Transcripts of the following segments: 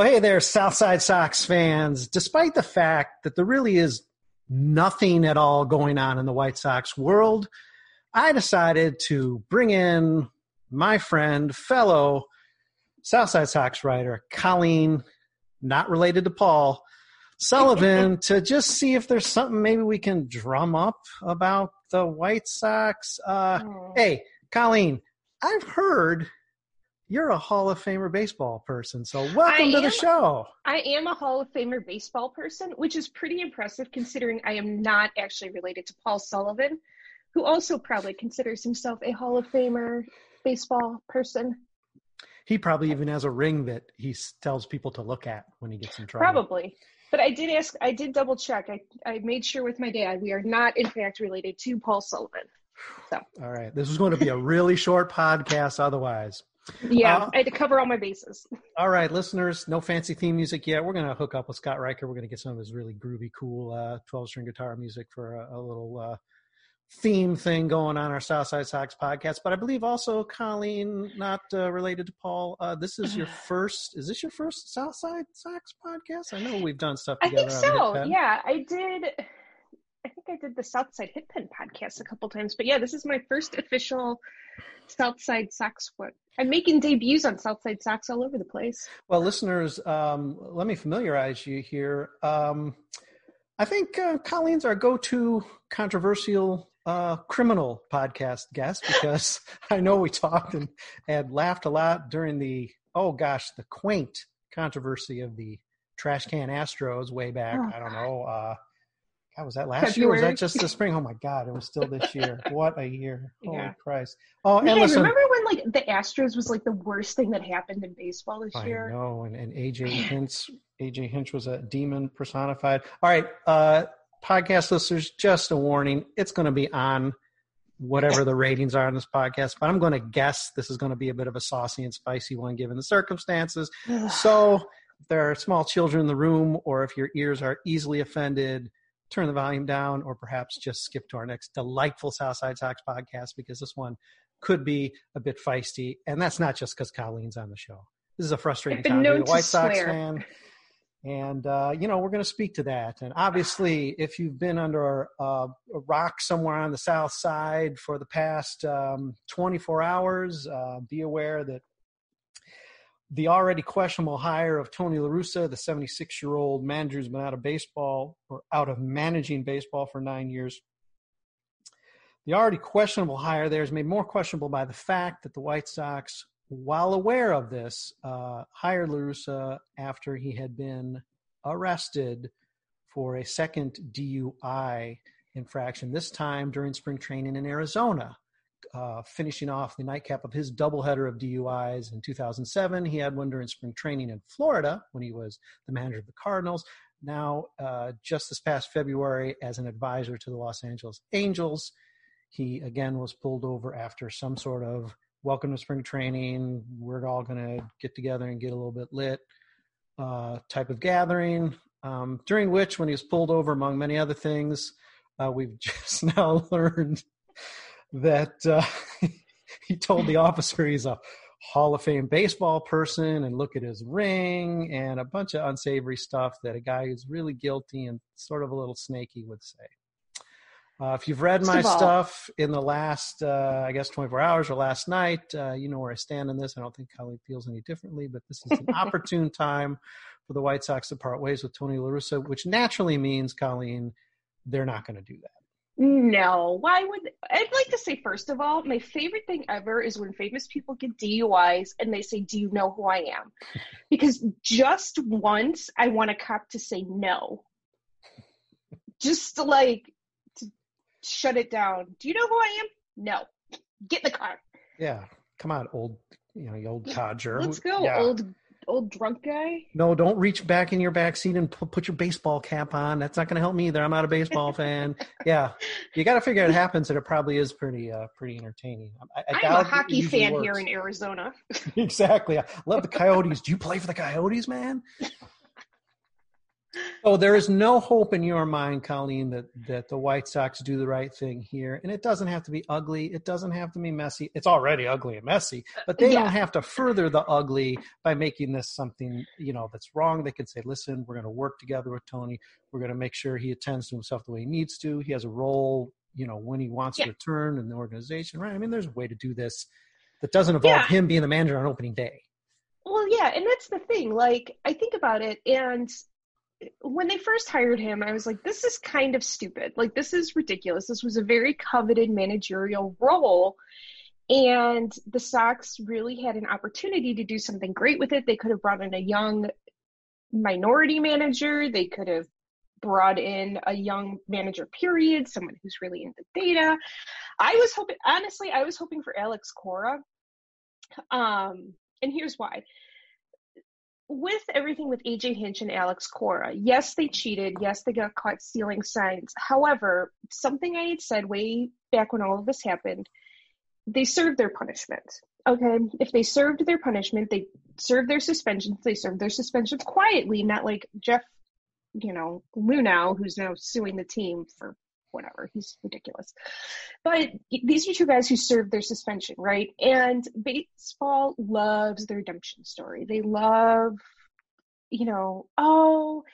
Well, hey there, Southside Sox fans. Despite the fact that there really is nothing at all going on in the White Sox world, I decided to bring in my friend, fellow Southside Sox writer, Colleen, not related to Paul, Sullivan, to just see if there's something maybe we can drum up about the White Sox. Uh, Hey, Colleen, I've heard you're a Hall of Famer baseball person, so welcome I to the show. I am a Hall of Famer baseball person, which is pretty impressive considering I am not actually related to Paul Sullivan, who also probably considers himself a Hall of Famer baseball person. He probably even has a ring that he tells people to look at when he gets in trouble. Probably. But I did ask, I did double check. I, I made sure with my dad we are not, in fact, related to Paul Sullivan. So, All right, this is going to be a really short podcast otherwise. Yeah, Uh, I had to cover all my bases. All right, listeners, no fancy theme music yet. We're going to hook up with Scott Riker. We're going to get some of his really groovy, cool uh, 12 string guitar music for a, a little uh, theme thing going on our Southside Sox podcast. But I believe also, Colleen, not uh, related to Paul, uh, this is your first, is this your first Southside Sox podcast? I know we've done stuff I think so. Yeah, I did. I think I did the Southside Hit Pen podcast a couple times, but yeah, this is my first official Southside Sox one. I'm making debuts on Southside Sox all over the place. Well, listeners, um, let me familiarize you here. Um, I think uh, Colleen's our go-to controversial uh, criminal podcast guest because I know we talked and, and laughed a lot during the oh gosh the quaint controversy of the trash can Astros way back. Oh, I don't know. Uh, God, was that last year? Was that just the spring? Oh my God, it was still this year. What a year! Holy Yeah. Christ! Oh, and listen, remember when like the Astros was like the worst thing that happened in baseball this I year? know, and, and AJ Hinch, AJ Hinch was a demon personified. All right, uh, podcast listeners, just a warning: it's going to be on whatever the ratings are on this podcast, but I'm going to guess this is going to be a bit of a saucy and spicy one given the circumstances. so, if there are small children in the room, or if your ears are easily offended. Turn the volume down, or perhaps just skip to our next delightful Southside Sox podcast because this one could be a bit feisty, and that's not just because Colleen's on the show. This is a frustrating time to be a White Sox swear. fan, and uh, you know we're going to speak to that. And obviously, if you've been under uh, a rock somewhere on the South Side for the past um, 24 hours, uh, be aware that the already questionable hire of Tony La Russa, the 76 year old manager who's been out of baseball or out of managing baseball for nine years. The already questionable hire there is made more questionable by the fact that the White Sox, while aware of this, uh, hired La Russa after he had been arrested for a second DUI infraction, this time during spring training in Arizona uh, finishing off the nightcap of his doubleheader of DUIs in 2007. He had one during spring training in Florida when he was the manager of the Cardinals. Now, uh, just this past February, as an advisor to the Los Angeles Angels, he again was pulled over after some sort of welcome to spring training. We're all going to get together and get a little bit lit uh, type of gathering. Um, during which, when he was pulled over, among many other things, uh, we've just now learned that uh, he told the officer he's a Hall of Fame baseball person and look at his ring and a bunch of unsavory stuff that a guy who's really guilty and sort of a little snaky would say. Uh, if you've read my stuff in the last, uh, I guess, 24 hours or last night, uh, you know where I stand in this. I don't think Colleen feels any differently, but this is an opportune time for the White Sox to part ways with Tony La Russa, which naturally means, Colleen, they're not going to do that. No, why would I'd like to say first of all, my favorite thing ever is when famous people get DUIs and they say, "Do you know who I am?" Because just once I want a cop to say no. Just like shut it down. Do you know who I am? No. Get in the car. Yeah. Come on, old you know, you old codger. Let's go, yeah. old old drunk guy. No, don't reach back in your back seat and put your baseball cap on. That's not going to help me either. I'm not a baseball fan. Yeah, you got to figure it happens, and it probably is pretty, uh, pretty entertaining. I, I am a hockey fan works. here in Arizona. exactly. I love the Coyotes. Do you play for the Coyotes, man? Oh, there is no hope in your mind, Colleen, that that the White Sox do the right thing here, and it doesn't have to be ugly. It doesn't have to be messy. It's already ugly and messy, but they yeah. don't have to further the ugly by making this something you know that's wrong. They could say, "Listen, we're going to work together with Tony. We're going to make sure he attends to himself the way he needs to. He has a role, you know, when he wants yeah. to return in the organization, right? I mean, there's a way to do this that doesn't involve yeah. him being the manager on opening day." Well, yeah, and that's the thing. Like, I think about it, and when they first hired him, I was like, this is kind of stupid. Like, this is ridiculous. This was a very coveted managerial role. And the Sox really had an opportunity to do something great with it. They could have brought in a young minority manager. They could have brought in a young manager, period, someone who's really into data. I was hoping, honestly, I was hoping for Alex Cora. Um, and here's why with everything with AJ Hinch and Alex Cora, yes, they cheated. Yes, they got caught stealing signs. However, something I had said way back when all of this happened, they served their punishment. Okay. If they served their punishment, they served their suspensions. They served their suspensions quietly, not like Jeff, you know, Luhnow, who's now suing the team for whatever. He's ridiculous. But these are two guys who served their suspension, right? And baseball loves the redemption story. They love, you know, oh,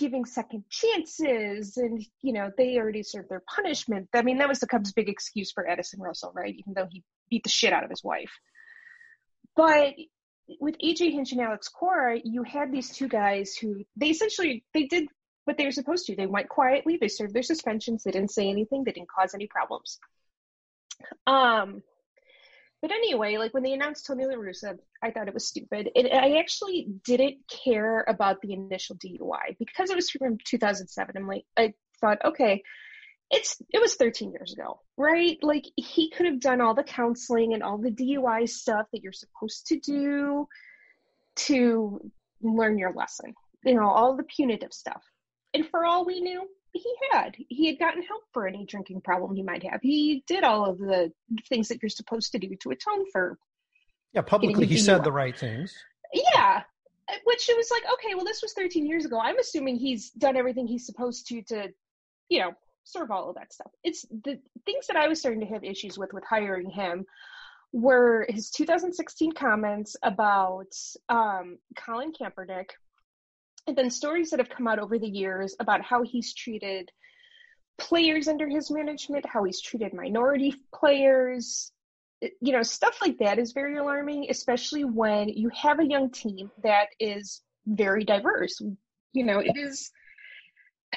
giving second chances and you know they already served their punishment i mean that was the cubs big excuse for Addison russell right even though he beat the shit out of his wife but with aj hinch and alex cora you had these two guys who they essentially they did they were supposed to. They went quietly, they served their suspensions, they didn't say anything, they didn't cause any problems. Um, but anyway, like when they announced Tony La Russa, I thought it was stupid. It, I actually didn't care about the initial DUI because it was from 2007. I'm like, I thought, okay, it's it was 13 years ago, right? Like he could have done all the counseling and all the DUI stuff that you're supposed to do to learn your lesson. You know, all the punitive stuff. And for all we knew, he had. He had gotten help for any drinking problem he might have. He did all of the things that you're supposed to do to atone for. Yeah, publicly he said the right things. Yeah. Which it was like, okay, well, this was 13 years ago. I'm assuming he's done everything he's supposed to to, you know, serve all of that stuff. It's the things that I was starting to have issues with with hiring him were his 2016 comments about um, Colin Kaepernick and then stories that have come out over the years about how he's treated players under his management, how he's treated minority players, you know, stuff like that is very alarming, especially when you have a young team that is very diverse. You know, it is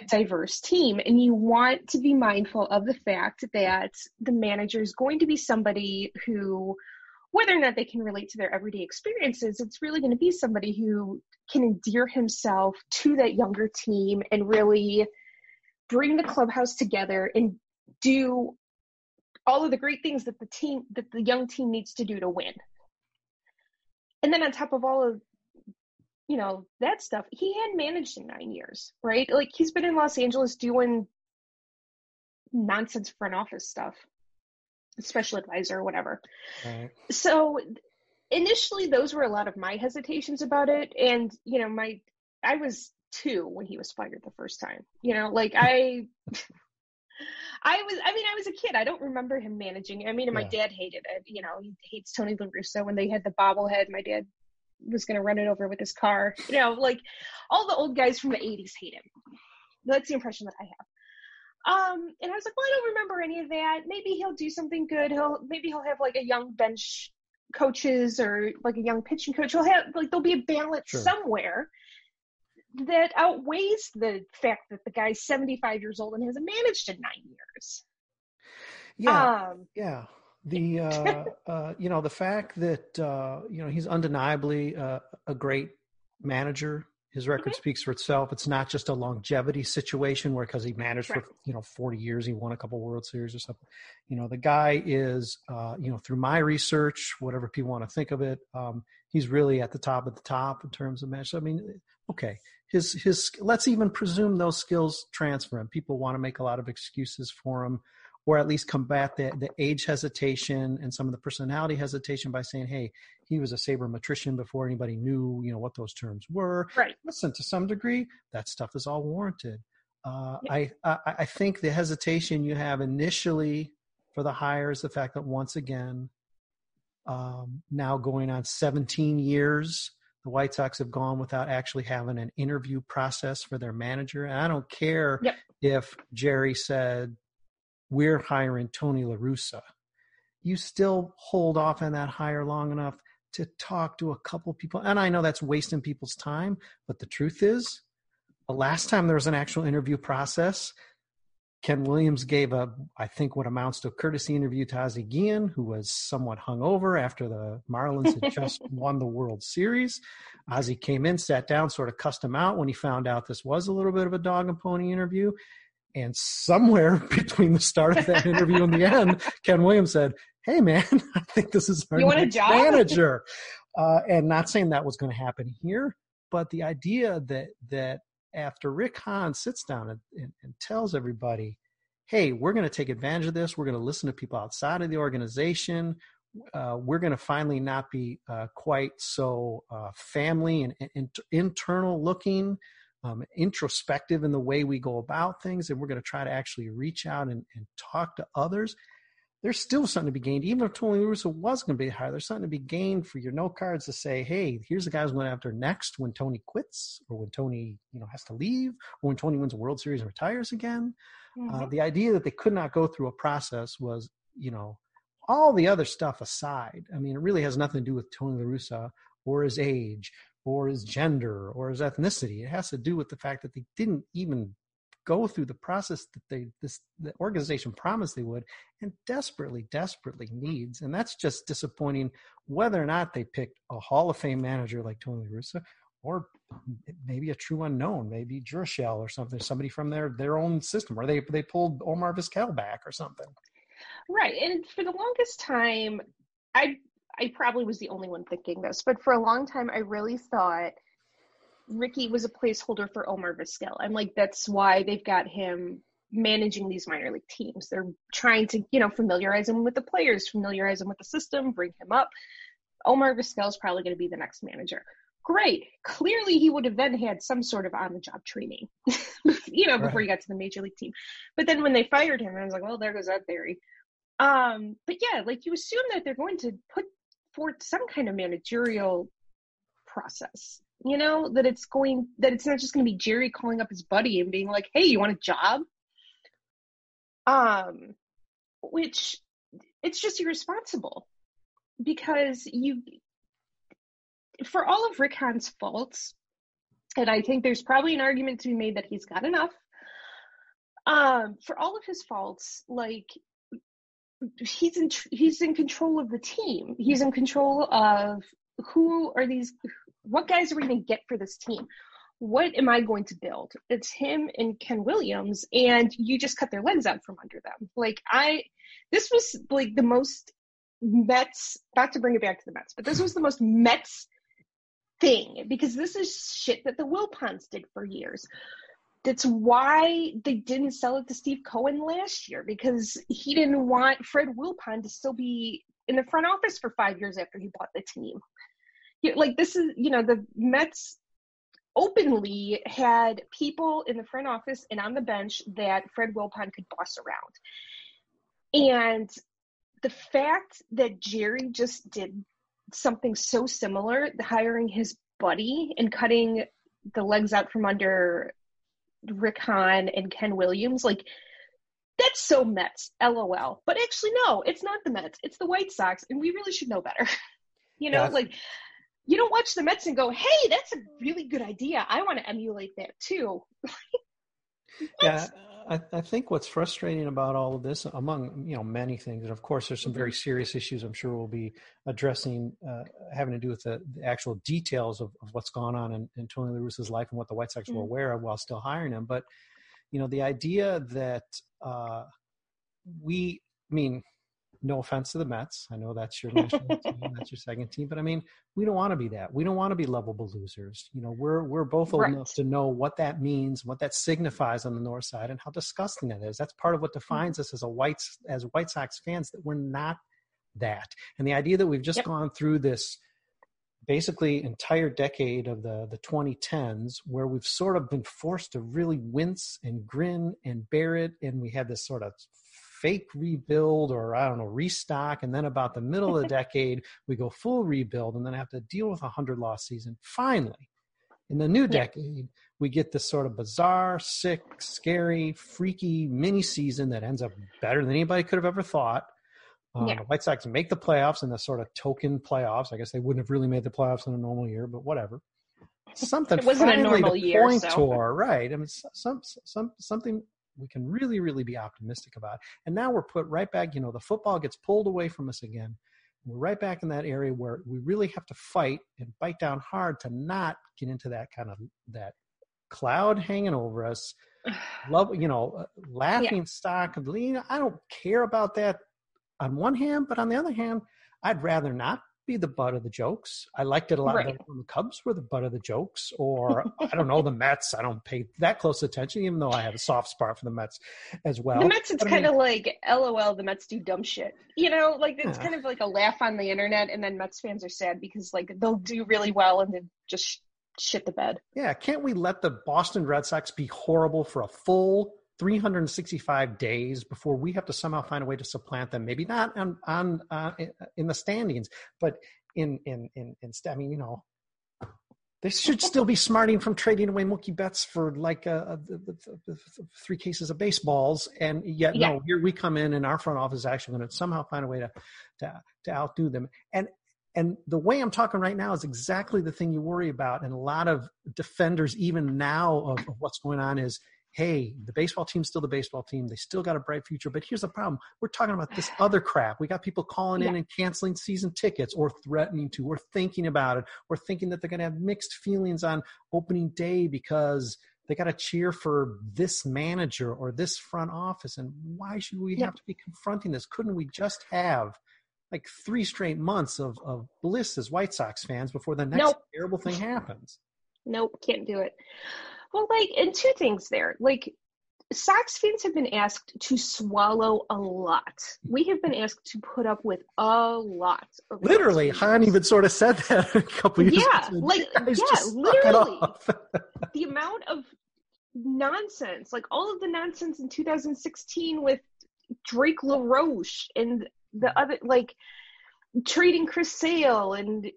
a diverse team, and you want to be mindful of the fact that the manager is going to be somebody who whether or not they can relate to their everyday experiences, it's really going to be somebody who can endear himself to that younger team and really bring the clubhouse together and do all of the great things that the team that the young team needs to do to win. And then on top of all of you know that stuff, he had managed in 9 years, right? Like he's been in Los Angeles doing nonsense front office stuff special advisor or whatever. Right. So initially those were a lot of my hesitations about it and you know my I was 2 when he was fired the first time. You know, like I I was, I mean, I was a kid. I don't remember him managing. I mean, my dad hated it. You know, he hates Tony La Russa. When they had the bobblehead, my dad was going to run it over with his car. You know, like all the old guys from the 80s hate him. That's the impression that I have. Um, and I was like, well, I don't remember any of that. Maybe he'll do something good. He'll, maybe he'll have like a young bench coaches or like a young pitching coach. He'll have, like, there'll be a balance Sure. somewhere that outweighs the fact that the guy's 75 years old and hasn't managed in nine years. Yeah. Um, Yeah. The uh, uh, you know the fact that uh, you know he's undeniably uh, a great manager. His record speaks for itself. It's not just a longevity situation where because he managed Right. for you know forty years, he won a couple World Series or something. You know the guy is uh, you know through my research, whatever people want to think of it, um, he's really at the top of the top in terms of match. I mean, okay, his his let's even presume those skills transfer him. People want to make a lot of excuses for him or at least combat the, the age hesitation and some of the personality hesitation by saying, hey, he was a sabermetrician before anybody knew, you know, what those terms were. right. Listen, to some degree, that stuff is all warranted. Uh, I, I I think the hesitation you have initially for the hire is the fact that once again, um, now going on 17 years, the White Sox have gone without actually having an interview process for their manager. And I don't care Yep. if Jerry said, we're hiring Tony La Russa. You still hold off on that hire long enough to talk to a couple people. And I know that's wasting people's time, but the truth is, the last time there was an actual interview process, Ken Williams gave a, I think, what amounts to a courtesy interview to Ozzie Guillen, who was somewhat hungover after the Marlins had just won the World Series. Ozzie came in, sat down, sort of cussed him out when he found out this was a little bit of a dog and pony interview. And somewhere between the start of that interview and the end, Ken Williams said, "Hey, man, I think this is our You want a next job?" manager." Uh, and not saying that was going to happen here, but the idea that that after Rick Hahn sits down and, and, and tells everybody, "Hey, we're going to take advantage of this. We're going to listen to people outside of the organization. Uh, we're going to finally not be uh, quite so uh, family and, and internal looking." Um, introspective in the way we go about things, and we're going to try to actually reach out and, and talk to others. There's still something to be gained, even if Tony Russa was going to be higher. There's something to be gained for your note cards to say, "Hey, here's the guys going after next when Tony quits, or when Tony, you know, has to leave, or when Tony wins a World Series and retires again." Uh, the idea that they could not go through a process was, you know, all the other stuff aside. I mean, it really has nothing to do with Tony La Russa or his age or his gender or his ethnicity. It has to do with the fact that they didn't even go through the process that they this the organization promised they would and desperately desperately needs and that's just disappointing whether or not they picked a hall of fame manager like tony La russa or maybe a true unknown maybe Jurshel or something somebody from their their own system or they they pulled omar vizquel back or something Right. And for the longest time, I I probably was the only one thinking this, but for a long time I really thought Ricky was a placeholder for Omar Vizquel. I'm like, that's why they've got him managing these minor league teams. They're trying to, you know, familiarize him with the players, familiarize him with the system, bring him up. Omar Vizquel is probably going to be the next manager. Great. Clearly, he would have then had some sort of on-the-job training, you know, before Right. he got to the major league team. But then when they fired him, I was like, well, there goes that theory. Um, but yeah, like you assume that they're going to put forth some kind of managerial process. You know, that it's going that it's not just gonna be Jerry calling up his buddy and being like, Hey, you want a job? Um which it's just irresponsible because you for all of Rick Hahn's faults, and I think there's probably an argument to be made that he's got enough. Um, for all of his faults, like he's in he's in control of the team. He's in control of who are these what guys are we going to get for this team? What am I going to build? It's him and Ken Williams and you just cut their legs out from under them. Like I this was like the most Mets not to bring it back to the Mets, but this was the most Mets thing because this is shit that the Wilpons did for years. That's why they didn't sell it to Steve Cohen last year because he didn't want Fred Wilpon to still be in the front office for five years after he bought the team. Like this is, you know, the Mets openly had people in the front office and on the bench that Fred Wilpon could boss around. And the fact that Jerry just did something so similar, hiring his buddy and cutting the legs out from under Rick Hahn and Ken Williams, like that's so Mets, lol. But actually, no, it's not the Mets. It's the White Sox, and we really should know better. you know, yeah. like you don't watch the Mets and go, "Hey, that's a really good idea. I want to emulate that too." yeah, I, I, think what's frustrating about all of this, among you know many things, and of course there's some very mm-hmm. serious issues. I'm sure we'll be addressing, uh, having to do with the, the actual details of, of, what's gone on in, in Tony La Russa's life and what the White Sox mm-hmm. were aware of while still hiring him. But you know, the idea that uh, we, I mean, no offense to the Mets. I know that's your national team, that's your second team, but I mean, we don't want to be that. We don't want to be lovable losers. You know, we're we're both old right. enough to know what that means, what that signifies on the north side, and how disgusting that is. That's part of what defines us as a white as White Sox fans that we're not that. And the idea that we've just yep. gone through this basically entire decade of the the 2010s where we've sort of been forced to really wince and grin and bear it and we had this sort of fake rebuild or I don't know restock, and then about the middle of the decade we go full rebuild, and then have to deal with a hundred loss season. Finally, in the new decade, we get this sort of bizarre, sick, scary, freaky mini season that ends up better than anybody could have ever thought. Um, yeah. The White Sox make the playoffs in the sort of token playoffs. I guess they wouldn't have really made the playoffs in a normal year, but whatever. Something it wasn't a normal year, point so. toward, right? I mean, some, some, something we can really, really be optimistic about. And now we're put right back, you know, the football gets pulled away from us again. We're right back in that area where we really have to fight and bite down hard to not get into that kind of that cloud hanging over us. Love, you know, uh, laughing yeah. stock of lean. I don't care about that on one hand, but on the other hand, I'd rather not be the butt of the jokes. I liked it a lot right. when the Cubs were the butt of the jokes, or I don't know the Mets. I don't pay that close attention, even though I have a soft spot for the Mets as well. The Mets, it's kind of like LOL. The Mets do dumb shit. You know, like it's yeah. kind of like a laugh on the internet, and then Mets fans are sad because like they'll do really well and then just shit the bed. Yeah, can't we let the Boston Red Sox be horrible for a full 365 days before we have to somehow find a way to supplant them. Maybe not on on uh, in the standings, but in in in in. I mean, you know, they should still be smarting from trading away Mookie Betts for like uh, uh three cases of baseballs, and yet yeah. no, here we come in, and our front office is actually going to somehow find a way to to to outdo them. And and the way I'm talking right now is exactly the thing you worry about. And a lot of defenders, even now, of, of what's going on is hey, the baseball team's still the baseball team. They still got a bright future. But here's the problem. We're talking about this other crap. We got people calling yeah. in and canceling season tickets or threatening to or thinking about it or thinking that they're going to have mixed feelings on opening day because they got to cheer for this manager or this front office. And why should we yeah. have to be confronting this? Couldn't we just have like three straight months of, of bliss as White Sox fans before the next nope. terrible thing happens? Nope, can't do it. Well, like, and two things there. Like, Sox fans have been asked to swallow a lot. We have been asked to put up with a lot. Literally, Hahn even sort of said that a couple years yeah, ago. Like, yeah, literally. the amount of nonsense, like all of the nonsense in 2016 with Drake LaRoche and the other, like trading Chris Sale and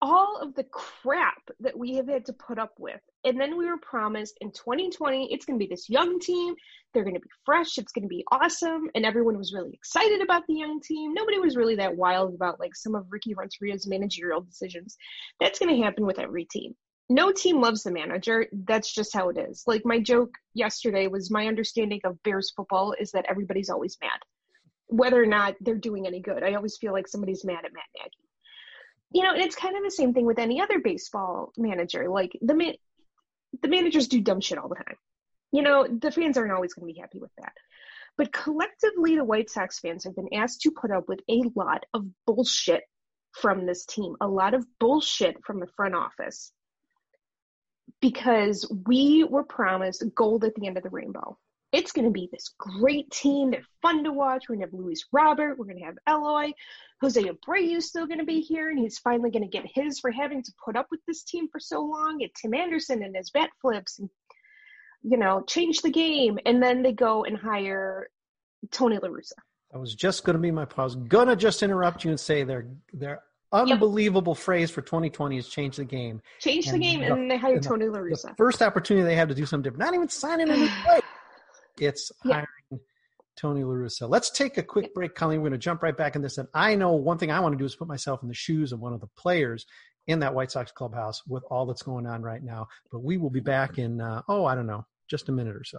all of the crap that we have had to put up with. And then we were promised in 2020, it's going to be this young team. They're going to be fresh. It's going to be awesome. And everyone was really excited about the young team. Nobody was really that wild about like some of Ricky Renteria's managerial decisions. That's going to happen with every team. No team loves the manager. That's just how it is. Like my joke yesterday was my understanding of Bears football is that everybody's always mad, whether or not they're doing any good. I always feel like somebody's mad at Matt Nagy you know, and it's kind of the same thing with any other baseball manager. Like the the managers do dumb shit all the time. You know, the fans aren't always going to be happy with that. But collectively, the White Sox fans have been asked to put up with a lot of bullshit from this team, a lot of bullshit from the front office. because we were promised gold at the end of the rainbow. It's going to be this great team. They're fun to watch. We're going to have Luis Robert. We're going to have Eloy. Jose Abreu still going to be here, and he's finally going to get his for having to put up with this team for so long. And Tim Anderson and his bat flips, and you know, change the game. And then they go and hire Tony La Russa. That was just going to be my pause. Gonna just interrupt you and say their their unbelievable yep. phrase for 2020 is change the game. Change and the game, the, and they hired Tony La Russa. The first opportunity they have to do something different, not even signing a new player. It's hiring Tony La Russa. Let's take a quick break, Colleen. We're going to jump right back in this. And I know one thing I want to do is put myself in the shoes of one of the players in that White Sox clubhouse with all that's going on right now. But we will be back in, uh, oh, I don't know, just a minute or so.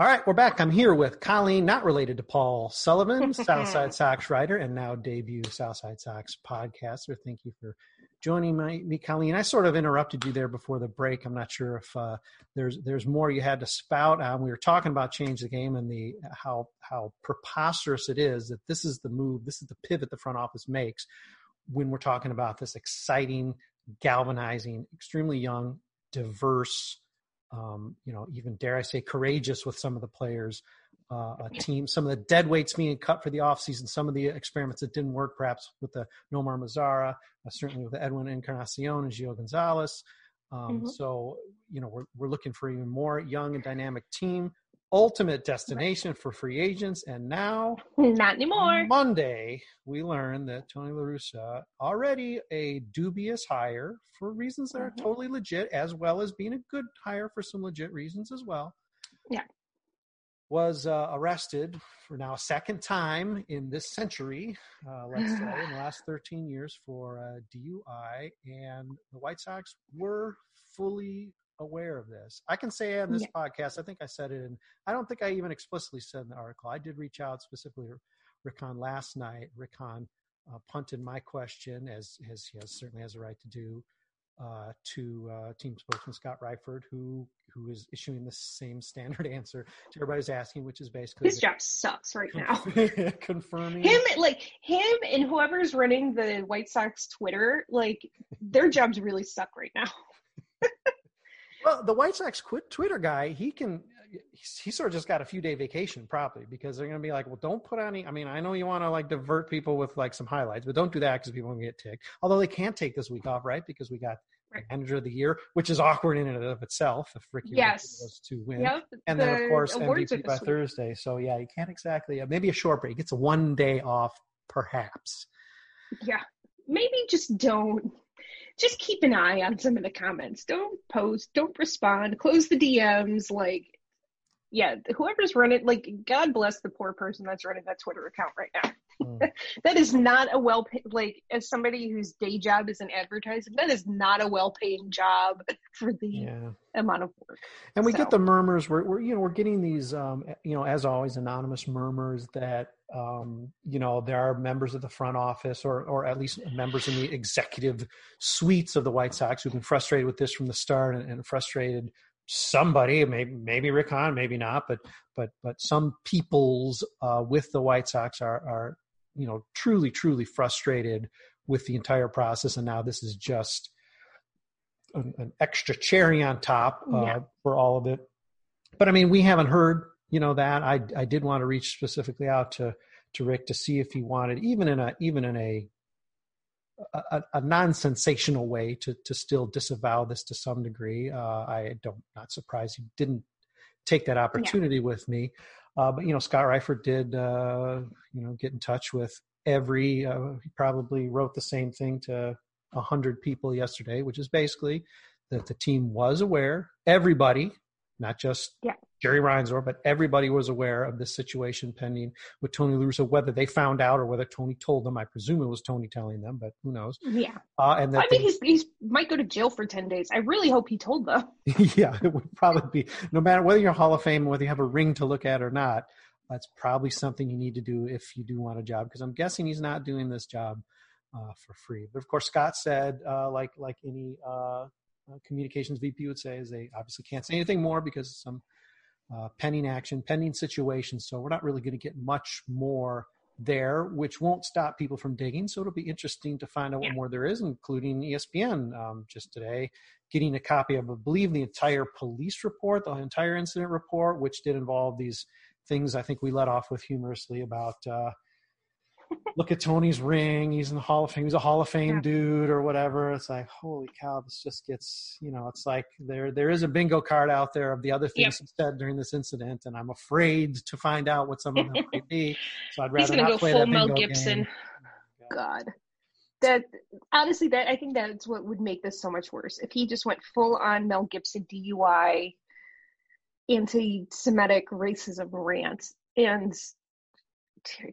All right, we're back. I'm here with Colleen, not related to Paul Sullivan, Southside Sox writer, and now debut Southside Sox podcaster. Thank you for joining my, me, Colleen. I sort of interrupted you there before the break. I'm not sure if uh, there's there's more you had to spout. Um, we were talking about change the game and the how how preposterous it is that this is the move, this is the pivot the front office makes when we're talking about this exciting, galvanizing, extremely young, diverse um, you know, even dare I say, courageous with some of the players. Uh, a team, some of the dead weights being cut for the offseason, some of the experiments that didn't work, perhaps with the Nomar Mazara, uh, certainly with Edwin Encarnacion and Gio Gonzalez. Um, mm-hmm. So, you know, we're, we're looking for even more young and dynamic team ultimate destination for free agents. And now, not anymore. Monday, we learned that Tony La Russa, already a dubious hire for reasons that are mm-hmm. totally legit, as well as being a good hire for some legit reasons as well. Yeah. Was uh, arrested for now a second time in this century, uh, let's say, in the last 13 years for uh, DUI. And the White Sox were fully aware of this. I can say on this yeah. podcast, I think I said it, and I don't think I even explicitly said in the article. I did reach out specifically to Rick Hahn last night. Rick Hahn uh, punted my question, as, as he has, certainly has a right to do, uh, to uh, team spokesman Scott Reifert, who who is issuing the same standard answer to everybody's asking, which is basically his job sucks right now. confirming him, like him and whoever's running the White Sox Twitter, like their jobs really suck right now. Well, the White Sox quit Twitter guy, he can. He sort of just got a few day vacation, probably, because they're going to be like, well, don't put any. I mean, I know you want to like divert people with like some highlights, but don't do that because people will get ticked. Although they can't take this week off, right? Because we got right. manager of the year, which is awkward in and of itself if Ricky yes. was to win. Yep, and then, of course, MVP by Thursday. So, yeah, you can't exactly, uh, maybe a short break. It's a one day off, perhaps. Yeah. Maybe just don't just keep an eye on some of the comments. Don't post, don't respond, close the DMs. Like, yeah, whoever's running, like, God bless the poor person that's running that Twitter account right now. Mm. that is not a well paid, like, as somebody whose day job is in advertising, that is not a well paying job for the yeah. amount of work. And we so. get the murmurs. We're, we're, you know, we're getting these, um, you know, as always, anonymous murmurs that um, you know, there are members of the front office or, or at least members in the executive suites of the White Sox who've been frustrated with this from the start and, and frustrated somebody, maybe, maybe Rick Hahn, maybe not, but, but, but some peoples uh, with the White Sox are, are, you know, truly, truly frustrated with the entire process. And now this is just an, an extra cherry on top uh, yeah. for all of it. But I mean, we haven't heard you know that I I did want to reach specifically out to to Rick to see if he wanted, even in a even in a a, a non-sensational way, to to still disavow this to some degree. Uh, I don't not surprised he didn't take that opportunity yeah. with me. Uh, but you know, Scott Reifert did uh, you know get in touch with every. Uh, he probably wrote the same thing to a hundred people yesterday, which is basically that the team was aware. Everybody, not just yeah. Jerry Reinsdorf, but everybody was aware of this situation pending with Tony La Russa, whether they found out or whether Tony told them. I presume it was Tony telling them, but who knows? Yeah. Uh, and I mean, he's, he's might go to jail for 10 days. I really hope he told them. yeah, it would probably be, no matter whether you're Hall of Fame, whether you have a ring to look at or not, that's probably something you need to do if you do want a job, because I'm guessing he's not doing this job uh, for free. But of course, Scott said, uh, like like any uh, uh, communications VP would say, is they obviously can't say anything more because some uh, pending action, pending situation. So we're not really going to get much more there, which won't stop people from digging. So it'll be interesting to find out what more there is, including ESPN um, just today getting a copy of, I believe, the entire police report, the entire incident report, which did involve these things I think we let off with humorously about uh, look at Tony's ring. He's in the Hall of Fame. He's a Hall of Fame yeah. dude or whatever. It's like, holy cow, this just gets, you know, it's like there there is a bingo card out there of the other things yep. said during this incident, and I'm afraid to find out what some of them might be. So I'd rather He's gonna not go play full that Mel bingo Gibson. Oh game. God. That honestly, that I think that's what would make this so much worse. If he just went full on Mel Gibson DUI, anti-Semitic racism rant, and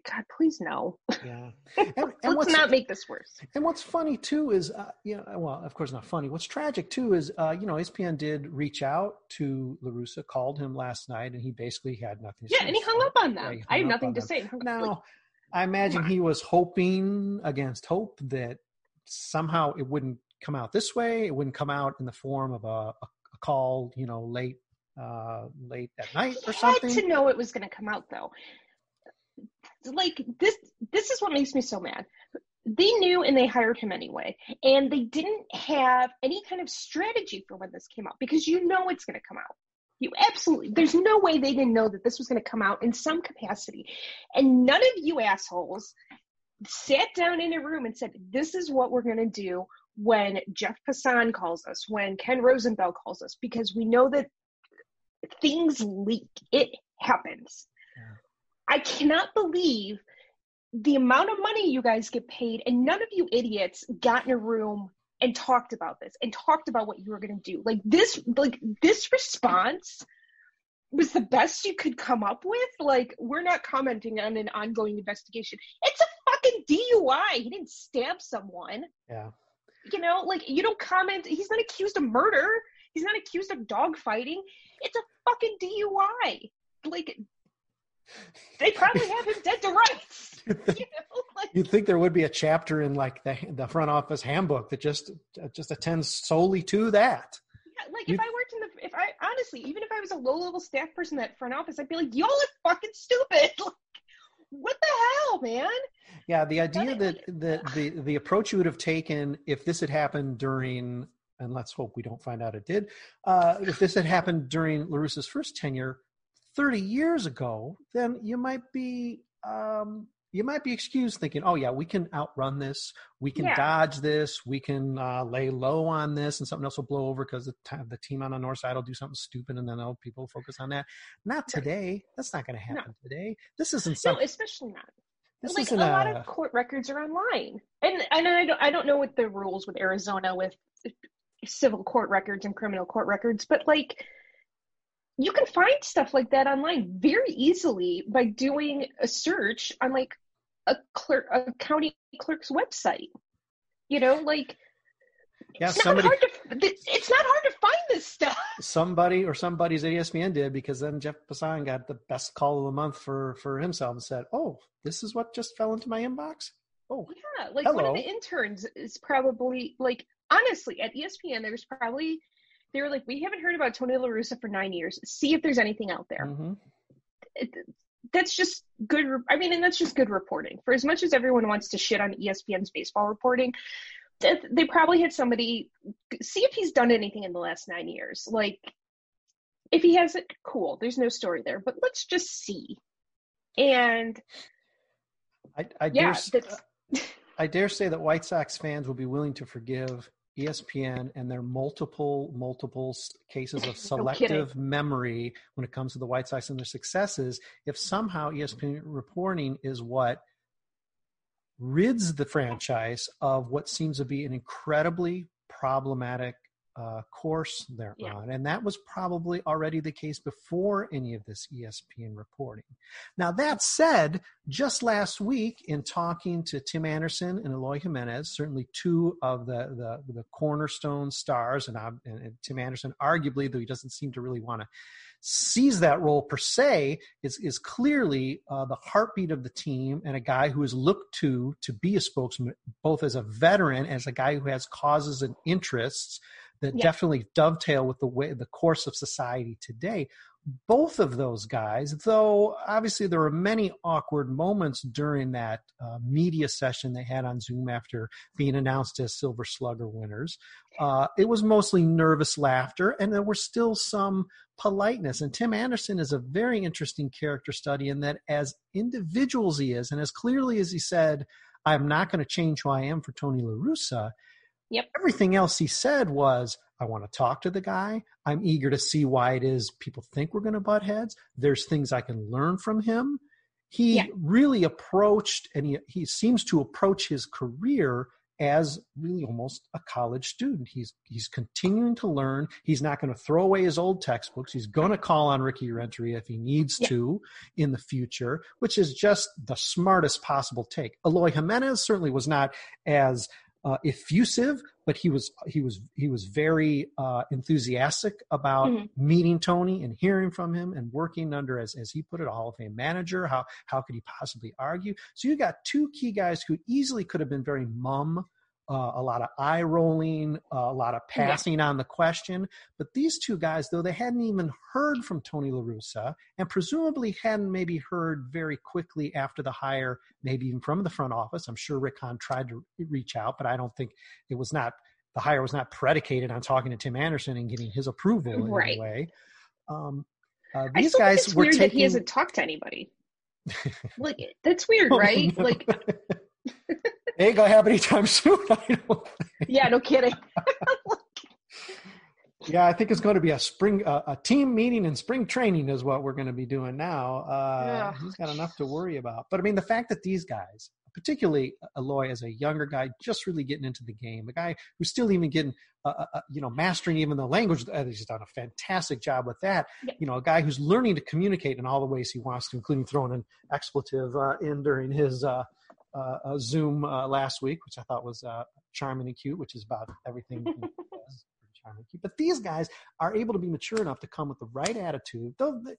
God, please no. Yeah. And, and Let's not make this worse. And what's funny too is, uh, you know, well, of course not funny. What's tragic too is, uh, you know, ESPN did reach out to La Russa, called him last night, and he basically had nothing. to Yeah, say. and he hung up on them. Yeah, I have nothing to say. Now, I imagine he was hoping against hope that somehow it wouldn't come out this way. It wouldn't come out in the form of a, a, a call, you know, late, uh, late at night or something. had to know it was going to come out though like this this is what makes me so mad. They knew and they hired him anyway and they didn't have any kind of strategy for when this came out because you know it's going to come out. You absolutely there's no way they didn't know that this was going to come out in some capacity. And none of you assholes sat down in a room and said this is what we're going to do when jeff passan calls us when ken rosenthal calls us because we know that things leak. It happens I cannot believe the amount of money you guys get paid, and none of you idiots got in a room and talked about this and talked about what you were going to do. Like this, like this response was the best you could come up with. Like we're not commenting on an ongoing investigation. It's a fucking DUI. He didn't stab someone. Yeah. You know, like you don't comment. He's not accused of murder. He's not accused of dog fighting. It's a fucking DUI. Like they probably have him dead to rights. you know, like, You'd think there would be a chapter in like the the front office handbook that just uh, just attends solely to that. Yeah, like You'd, if I worked in the, if I honestly, even if I was a low level staff person at front office, I'd be like, y'all are fucking stupid. Like, what the hell, man? Yeah, the idea that that the the approach you would have taken if this had happened during, and let's hope we don't find out it did, uh, if this had happened during La Russa's first tenure, 30 years ago, then you might be um, you might be excused thinking, oh yeah, we can outrun this, we can yeah. dodge this, we can uh, lay low on this, and something else will blow over because the, t- the team on the north side will do something stupid, and then all people focus on that. Not today. That's not going to happen no. today. This isn't something. No, especially not. This like isn't a, a lot of court records are online, and and I don't I don't know what the rules with Arizona with civil court records and criminal court records, but like you can find stuff like that online very easily by doing a search on like a clerk a county clerk's website. You know like yeah, it's somebody, not hard to it's not hard to find this stuff. Somebody or somebody's at espn did because then jeff passan got the best call of the month for for himself and said oh this is what just fell into my inbox? Oh yeah like hello. one of the interns is probably like honestly at espn there's probably they were like, we haven't heard about Tony La Russa for nine years. See if there's anything out there. Mm-hmm. It, that's just good. I mean, and that's just good reporting. For as much as everyone wants to shit on ESPN's baseball reporting, they probably had somebody see if he's done anything in the last nine years. Like, if he hasn't, cool. There's no story there, but let's just see. And I, I yeah, dare, I dare say that White Sox fans will be willing to forgive ESPN and their multiple, multiple cases of selective no memory when it comes to the White Sox and their successes. If somehow ESPN reporting is what rids the franchise of what seems to be an incredibly problematic uh, course they're yeah. on. And that was probably already the case before any of this ESPN reporting. Now, that said, just last week in talking to Tim Anderson and Eloy Jimenez, certainly two of the, the, the cornerstone stars, and, and, and Tim Anderson, arguably, though he doesn't seem to really want to seize that role per se is is clearly uh, the heartbeat of the team and a guy who is looked to to be a spokesman both as a veteran as a guy who has causes and interests that yeah. definitely dovetail with the way the course of society today. Both of those guys though obviously there were many awkward moments during that uh, media session they had on zoom after being announced as silver slugger winners. Uh, it was mostly nervous laughter and there was still some politeness. And tim anderson is a very interesting character study in that as individuals he is and as clearly as he said i'm not going to change who i am for tony la russa Yep. Everything else he said was, I want to talk to the guy. I'm eager to see why it is people think we're going to butt heads. There's things I can learn from him. He yeah. really approached, and he, he seems to approach his career as really almost a college student. He's he's continuing to learn. He's not going to throw away his old textbooks. He's going to call on Ricky Renteria if he needs yeah. to in the future, which is just the smartest possible take. Eloy Jimenez certainly was not as uh, effusive, but he was he was he was very uh, enthusiastic about mm-hmm. meeting Tony and hearing from him and working under as as he put it a Hall of Fame manager. How how could he possibly argue? So you got two key guys who easily could have been very mum uh, a lot of eye rolling, uh, a lot of passing yeah. on the question. But these two guys, though they hadn't even heard from Tony La Russa, and presumably hadn't maybe heard very quickly after the hire, maybe even from the front office. I'm sure Rick Hahn tried to reach out, but I don't think it was not the hire was not predicated on talking to Tim Anderson and getting his approval in right. any way. Um, uh, these guys were weird taking... that he hasn't talked to anybody. like that's weird, oh, right? Like ain't gonna happen anytime soon. yeah, no kidding. yeah, I think it's going to be a spring uh, a team meeting and spring training is what we're going to be doing now. Uh, yeah. He's got enough to worry about. But I mean, the fact that these guys, particularly Eloy, as a younger guy, just really getting into the game, a guy who's still even getting, uh, uh, uh you know, mastering even the language. Uh, he's done a fantastic job with that. Yeah. You know, a guy who's learning to communicate in all the ways he wants to, including throwing an expletive in during his uh, a Zoom uh, last week, which I thought was uh, charming and cute, which is about everything. charming and cute. But these guys are able to be mature enough to come with the right attitude. Though they,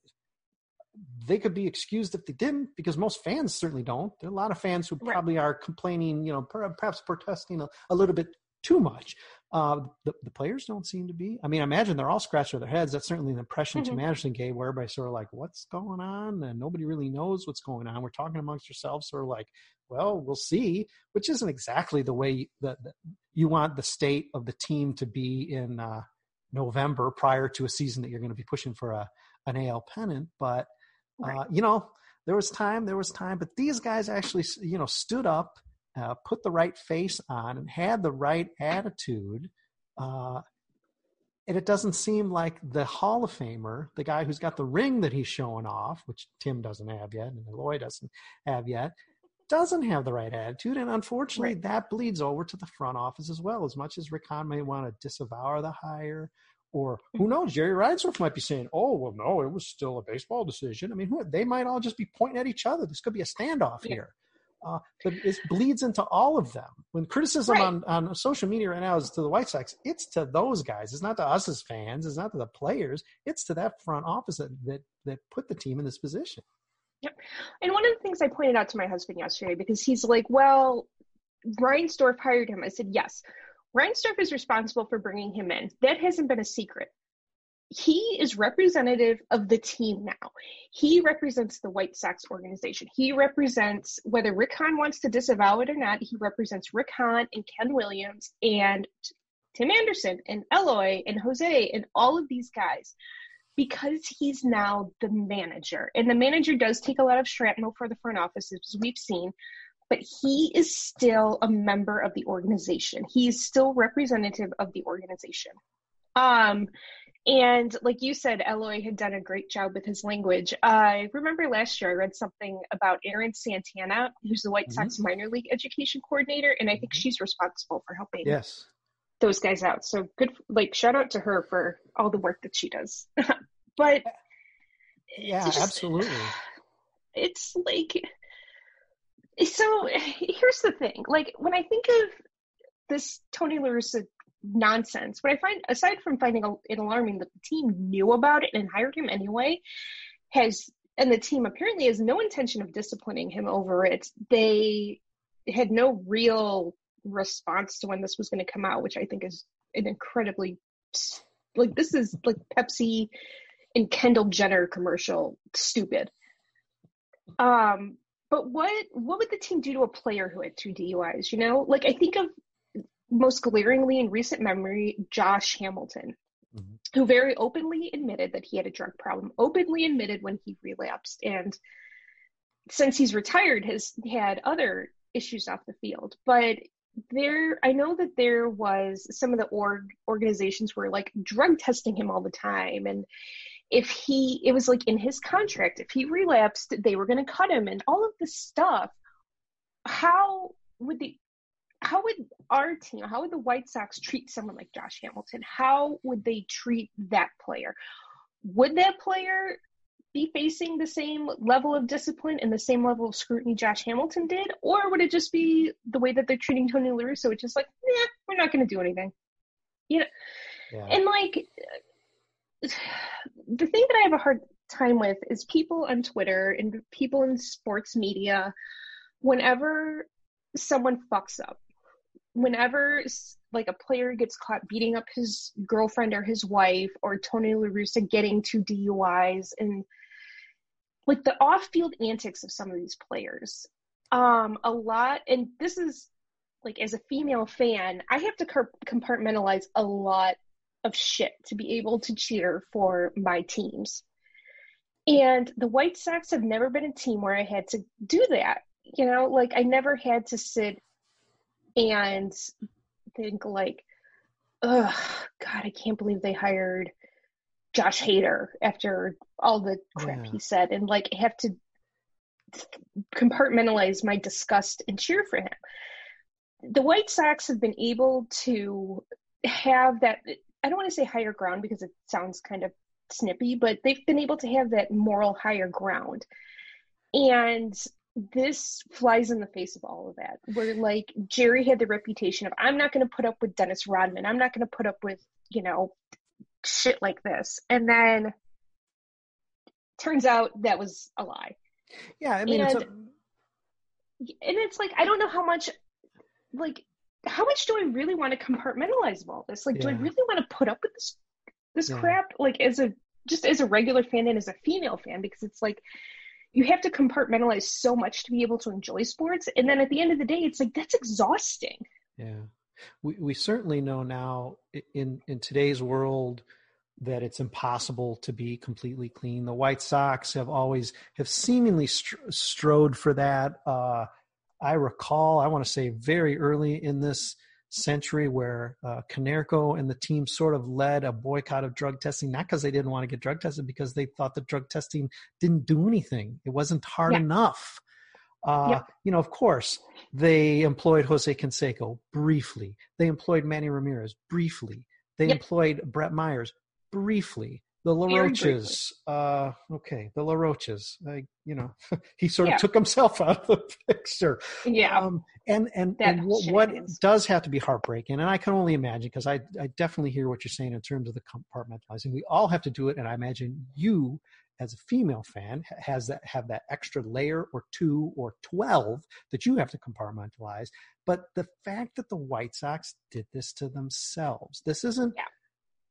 they could be excused if they didn't, because most fans certainly don't. There are a lot of fans who probably are complaining, you know, perhaps protesting a, a little bit too much. Uh, the, the players don't seem to be. I mean, I imagine they're all scratching their heads. That's certainly the impression mm-hmm. Tim Anderson gave, where everybody's sort of like, "What's going on?" and nobody really knows what's going on. We're talking amongst yourselves, sort of like, "Well, we'll see," which isn't exactly the way that you want the state of the team to be in uh, November prior to a season that you're going to be pushing for a an AL pennant. But uh, right. you know, there was time, there was time. But these guys actually, you know, stood up uh, put the right face on and had the right attitude. Uh, and it doesn't seem like the Hall of Famer, the guy who's got the ring that he's showing off, which Tim doesn't have yet and Eloy doesn't have yet, doesn't have the right attitude. And unfortunately, right. that bleeds over to the front office as well. As much as Rick Hahn may want to disavow the hire, or who mm-hmm. knows, Jerry Reinsdorf might be saying, oh, well, no, it was still a baseball decision. I mean, who, they might all just be pointing at each other. This could be a standoff yeah. here. Uh, but it bleeds into all of them. When criticism right. on, on social media right now is to the White Sox, it's to those guys. It's not to us as fans. It's not to the players. It's to that front office that, that, that put the team in this position. Yep. And one of the things I pointed out to my husband yesterday, because he's like, well, Reinsdorf hired him. I said, yes. Reinsdorf is responsible for bringing him in. That hasn't been a secret he is representative of the team now. He represents the White Sox organization. He represents, whether Rick Hahn wants to disavow it or not, he represents Rick Hahn and Ken Williams and Tim Anderson and Eloy and Jose and all of these guys because he's now the manager. And the manager does take a lot of shrapnel for the front office, as we've seen. but he is still a member of the organization. He is still representative of the organization. Um, and like you said, Eloy had done a great job with his language. I remember last year I read something about Erin Santana, who's the White Sox mm-hmm. minor league education coordinator, and I think mm-hmm. she's responsible for helping yes. those guys out. So good, like shout out to her for all the work that she does. but yeah, just, absolutely. It's like so. Here's the thing: like when I think of this Tony La Russa nonsense. What I find, aside from finding it alarming that the team knew about it and hired him anyway, has and the team apparently has no intention of disciplining him over it. They had no real response to when this was going to come out, which I think is an incredibly like this is like Pepsi and Kendall Jenner commercial stupid. Um, but what what would the team do to a player who had two DUIs? You know, like I think of most glaringly in recent memory, Josh Hamilton, mm-hmm. who very openly admitted that he had a drug problem, openly admitted when he relapsed, and since he's retired, has had other issues off the field. But there, I know that there was some of the org organizations were like drug testing him all the time, and if he, it was like in his contract, if he relapsed, they were going to cut him, and all of this stuff. How would the how would our team, how would the White Sox treat someone like Josh Hamilton? How would they treat that player? Would that player be facing the same level of discipline and the same level of scrutiny Josh Hamilton did? Or would it just be the way that they're treating Tony La Russa, which is like, yeah, we're not going to do anything? You know, yeah. and like the thing that I have a hard time with is people on Twitter and people in sports media, whenever someone fucks up, whenever like a player gets caught beating up his girlfriend or his wife or Tony La Russa getting two DUIs and like the off-field antics of some of these players um a lot and this is like as a female fan I have to compartmentalize a lot of shit to be able to cheer for my teams. And the White Sox have never been a team where I had to do that you know? Like I never had to sit and think like, oh God, I can't believe they hired Josh Hader after all the crap yeah. he said, and like have to compartmentalize my disgust and cheer for him. The White Sox have been able to have that. I don't want to say higher ground because it sounds kind of snippy, but they've been able to have that moral higher ground. And this flies in the face of all of that. Where like Jerry had the reputation of I'm not going to put up with Dennis Rodman. I'm not going to put up with you know shit like this. And then turns out that was a lie. Yeah, I mean, and, it's a... and it's like I don't know how much like how much do I really want to compartmentalize all this? Like, yeah. do I really want to put up with this this yeah. crap? Like as a just as a regular fan and as a female fan because it's like you have to compartmentalize so much to be able to enjoy sports. And then at the end of the day it's like that's exhausting. Yeah. We, we certainly know now in in today's world that it's impossible to be completely clean. The white sox have always have seemingly strode for that. Uh, i recall i want to say very early in this century where uh, Konerko and the team sort of led a boycott of drug testing, not because they didn't want to get drug tested, because they thought the drug testing didn't do anything. It wasn't hard yeah. enough. Uh, yeah. You know, of course, they employed Jose Canseco briefly. They employed Manny Ramirez briefly. They yep. employed Brett Myers briefly. The LaRoches, uh, okay, the LaRoches, you know, he sort of took himself out of the picture. Yeah. Um, and and, and what, what does have to be heartbreaking, and I can only imagine because I, I definitely hear what you're saying in terms of the compartmentalizing. We all have to do it, and I imagine you as a female fan has that have that extra layer or two or 12 that you have to compartmentalize but the fact that the white sox did this to themselves this isn't yeah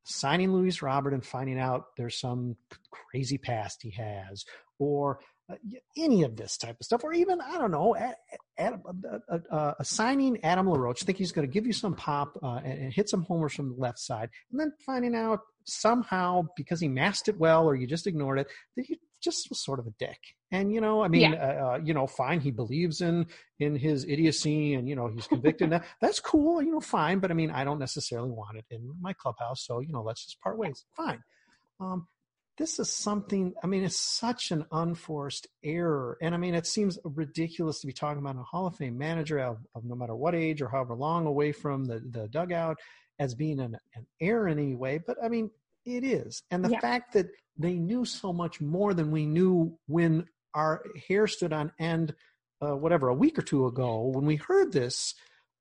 signing Luis Robert and finding out there's some crazy past he has, or uh, any of this type of stuff, or even I don't know, assigning Adam LaRoche, think he's going to give you some pop uh, and, hit some homers from the left side, and then finding out somehow because he masked it well or you just ignored it that he just was sort of a dick. And you know, I mean, Yeah. uh, uh, you know, fine. He believes in in his idiocy, and you know, he's convicted. that that's cool. You know, fine. But I mean, I don't necessarily want it in my clubhouse. So you know, let's just part ways. Fine. Um, this is something. I mean, it's such an unforced error, and I mean, it seems ridiculous to be talking about a Hall of Fame manager of, of no matter what age or however long away from the the dugout as being an, an error in any way. But I mean, it is, and the Yeah. fact that they knew so much more than we knew when our hair stood on end, uh, whatever, a week or two ago when we heard this.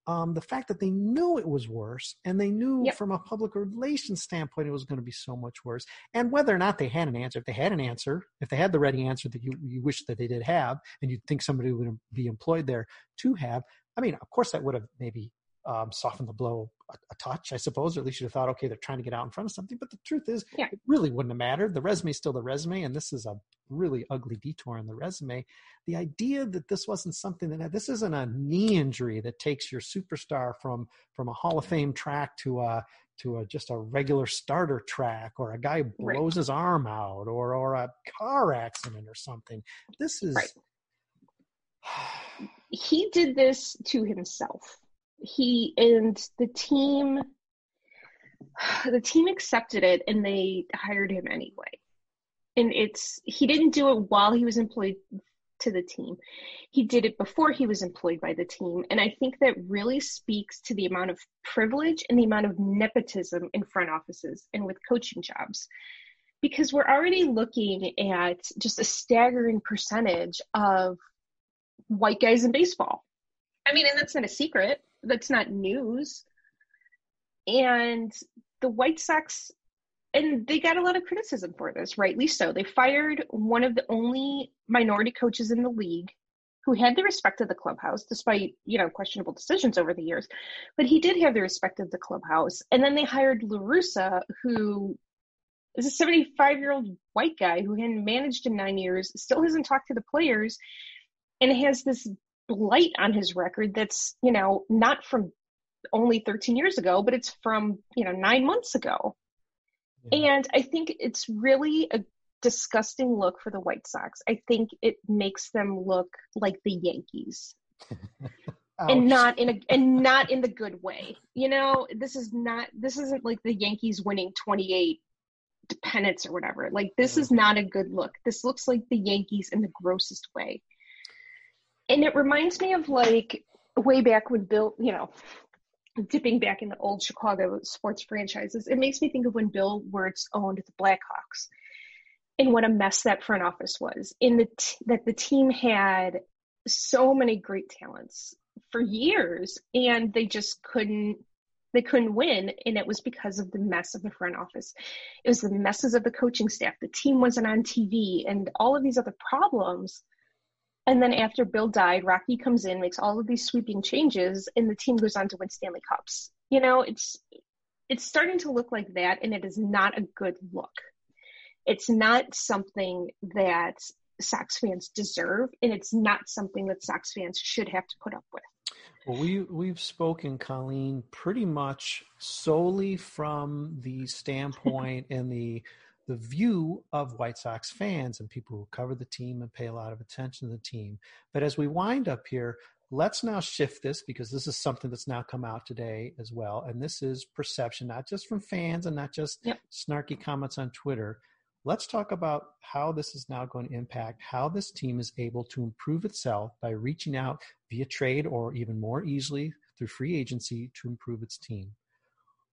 Um, the fact that they knew it was worse and they knew Yep. from a public relations standpoint it was going to be so much worse. And whether or not they had an answer, if they had an answer, if they had the ready answer that you, you wish that they did have, and you'd think somebody would be employed there to have, I mean, of course, that would have maybe um, softened the blow a, a touch, I suppose, or at least you'd have thought, okay, they're trying to get out in front of something. But the truth is, Yeah. it really wouldn't have mattered. The resume is still the resume, and this is a really ugly detour in the resume. The idea that this wasn't something that this isn't a knee injury that takes your superstar from from a Hall of Fame track to a to a just a regular starter track, or a guy Right. blows his arm out, or or a car accident or something. This is Right. he did this to himself. He and the team the team accepted it and they hired him anyway. And it's he didn't do it while he was employed to the team. He did it before he was employed by the team. And I think that really speaks to the amount of privilege and the amount of nepotism in front offices and with coaching jobs. Because we're already looking at just a staggering percentage of white guys in baseball. I mean, and that's not a secret. That's not news. And the White Sox, and they got a lot of criticism for this, rightly so. They fired one of the only minority coaches in the league who had the respect of the clubhouse, despite, you know, questionable decisions over the years. But he did have the respect of the clubhouse. And then they hired LaRussa, who is a 75 year old white guy who hadn't managed in nine years, still hasn't talked to the players, and has this blight on his record that's, you know, not from only 13 years ago, but it's from, you know, nine months ago. And I think it's really a disgusting look for the White Sox. I think it makes them look like the Yankees. and not in a and not in the good way. You know, this is not this isn't like the Yankees winning 28 pennants or whatever. Like this is not a good look. This looks like the Yankees in the grossest way. And it reminds me of like way back when Bill, you know, dipping back in the old Chicago sports franchises. It makes me think of when Bill Wirtz owned the Blackhawks and what a mess that front office was. In the t- that the team had so many great talents for years and they just couldn't they couldn't win and it was because of the mess of the front office it was the messes of the coaching staff the team wasn't on tv and all of these other problems and then after bill died rocky comes in makes all of these sweeping changes and the team goes on to win stanley cups you know it's it's starting to look like that and it is not a good look it's not something that Sox fans deserve, and it's not something that Sox fans should have to put up with. Well, we we've spoken, Colleen, pretty much solely from the standpoint and the the view of White Sox fans and people who cover the team and pay a lot of attention to the team. But as we wind up here, let's now shift this because this is something that's now come out today as well, and this is perception, not just from fans and not just Yep. snarky comments on Twitter. Let's talk about how this is now going to impact how this team is able to improve itself by reaching out via trade or even more easily through free agency to improve its team.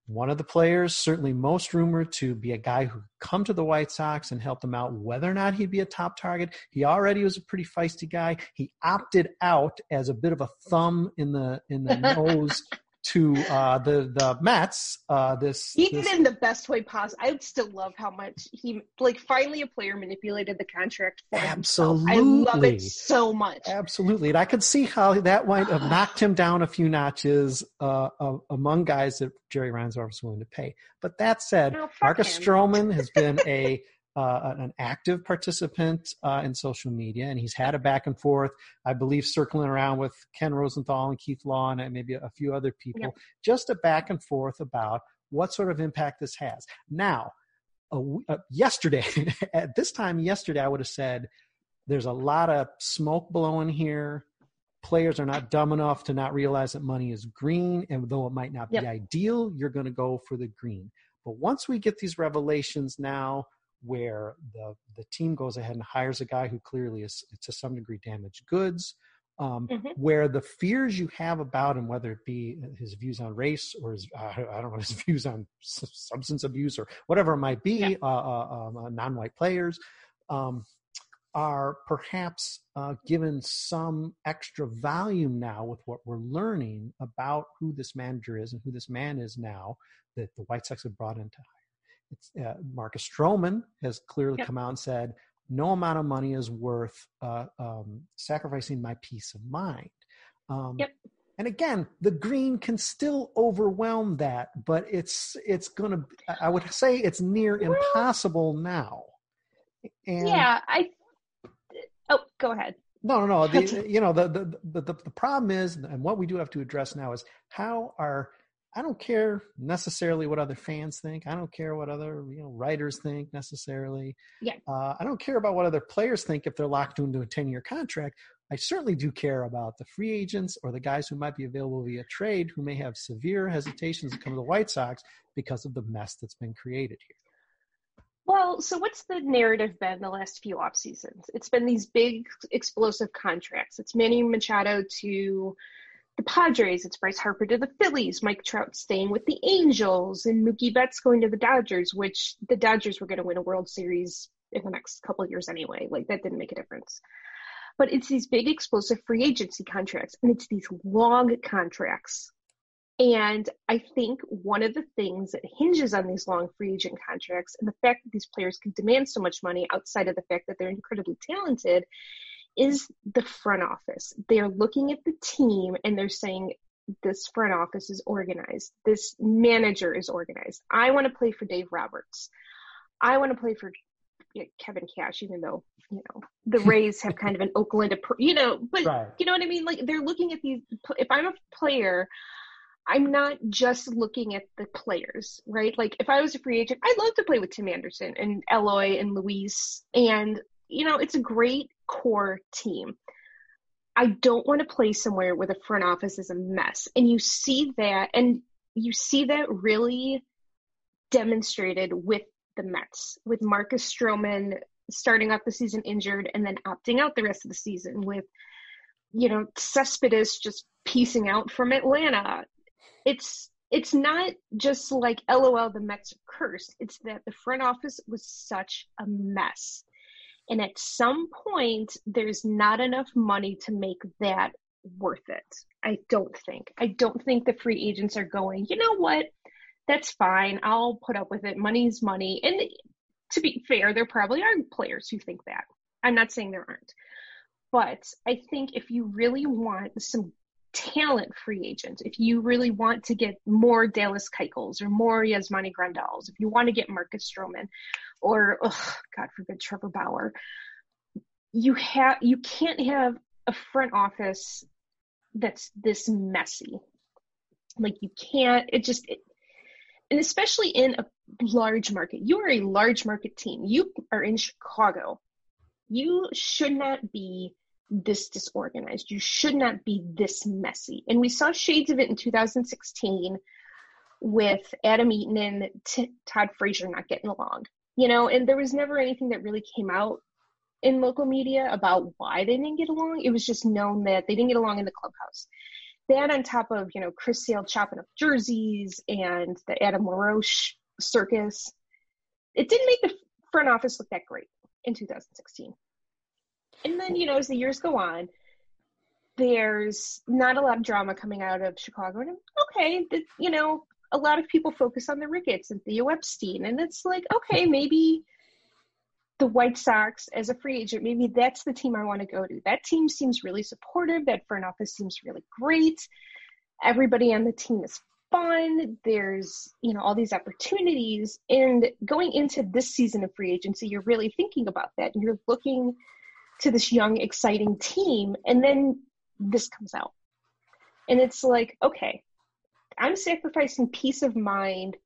One of the players, certainly most rumored to be a guy who come to the White Sox and help them out, whether or not he'd be a top target. He already was a pretty feisty guy. He opted out as a bit of a thumb in the in the nose to uh, the the Mets. Uh, this He this- did it in the best way possible. I would still love how much he, like, finally a player manipulated the contract for himself. I love it so much. Absolutely. And I could see how that might have knocked him down a few notches uh, uh, among guys that Jerry Reinsdorf was willing to pay. But that said, No, Marcus him. Stroman has been a uh, an active participant uh, in social media, and he's had a back and forth, I believe, circling around with Ken Rosenthal and Keith Law and maybe a few other people, just a back and forth about what sort of impact this has. Now, uh, yesterday, at this time yesterday, I would have said, there's a lot of smoke blowing here. Players are not dumb enough to not realize that money is green, and though it might not be Yep. ideal, you're going to go for the green. But once we get these revelations now, where the the team goes ahead and hires a guy who clearly is to some degree damaged goods, um, Mhm. where the fears you have about him, whether it be his views on race or his, uh, I don't know, his views on substance abuse or whatever it might be, uh, uh, um, uh, non-white players, um, are perhaps uh, given some extra volume now with what we're learning about who this manager is and who this man is now that the White Sox have brought into hire. It's, uh, Marcus Stroman has clearly Yep. come out and said, no amount of money is worth uh, um, sacrificing my peace of mind. Um, Yep. And again, the green can still overwhelm that, but it's it's gonna. I would say it's near impossible now. And yeah, I. Oh, go ahead. no, no, no. The, you know, the the the the problem is, and what we do have to address now is how are. I don't care necessarily what other fans think. I don't care what other you know writers think necessarily. Yeah. Uh, I don't care about what other players think if they're locked into a ten year contract. I certainly do care about the free agents or the guys who might be available via trade who may have severe hesitations to come to the White Sox because of the mess that's been created here. Well, so what's the narrative been the last few off seasons? It's been these big explosive contracts. It's Manny Machado to the Padres. It's Bryce Harper to the Phillies. Mike Trout staying with the Angels, and Mookie Betts going to the Dodgers. Which the Dodgers were going to win a World Series in the next couple of years anyway. Like that didn't make a difference. But it's these big explosive free agency contracts, and it's these long contracts. And I think one of the things that hinges on these long free agent contracts and the fact that these players can demand so much money outside of the fact that they're incredibly talented is the front office. They're looking at the team and they're saying, this front office is organized. This manager is organized. I want to play for Dave Roberts. I want to play for you know, Kevin Cash, even though, you know, the Rays have kind of an Oakland, you know, but Right. you know what I mean? Like they're looking at these, if I'm a player, I'm not just looking at the players, right? Like if I was a free agent, I'd love to play with Tim Anderson and Eloy and Luis. And, you know, it's a great core team. I don't want to play somewhere where the front office is a mess. And you see that, and you see that really demonstrated with the Mets, with Marcus Stroman starting off the season injured and then opting out the rest of the season with, you know, Cespedes just piecing out from Atlanta. It's it's not just like LOL the Mets are cursed. It's that the front office was such a mess. And at some point there's not enough money to make that worth it. I don't think. I don't think the free agents are going, you know what? That's fine. I'll put up with it. Money's money. And to be fair, there probably are players who think that. I'm not saying there aren't. But I think if you really want some talent free agents, if you really want to get more Dallas Keuchels or more Yasmani Grandals, if you want to get Marcus Stroman or, ugh, God forbid, Trevor Bauer, you have you can't have a front office that's this messy. Like you can't. It just. It, and especially in a large market, you are a large market team. You are in Chicago. You should not be this disorganized. You should not be this messy. And we saw shades of it in 2016 with Adam Eaton and T- Todd Frazier not getting along. You know, and there was never anything that really came out in local media about why they didn't get along. It was just known that they didn't get along in the clubhouse. That on top of, you know, Chris Sale chopping up jerseys and the Adam LaRoche circus, it didn't make the front office look that great in 2016. And then, you know, as the years go on, there's not a lot of drama coming out of Chicago. And okay, the, you know, a lot of people focus on the Ricketts and Theo Epstein. And it's like, okay, maybe the White Sox as a free agent, maybe that's the team I want to go to. That team seems really supportive. That front office seems really great. Everybody on the team is fun. There's, you know, all these opportunities. And going into this season of free agency, you're really thinking about that. You're looking to this young, exciting team. And then this comes out. And it's like, okay, I'm sacrificing peace of mind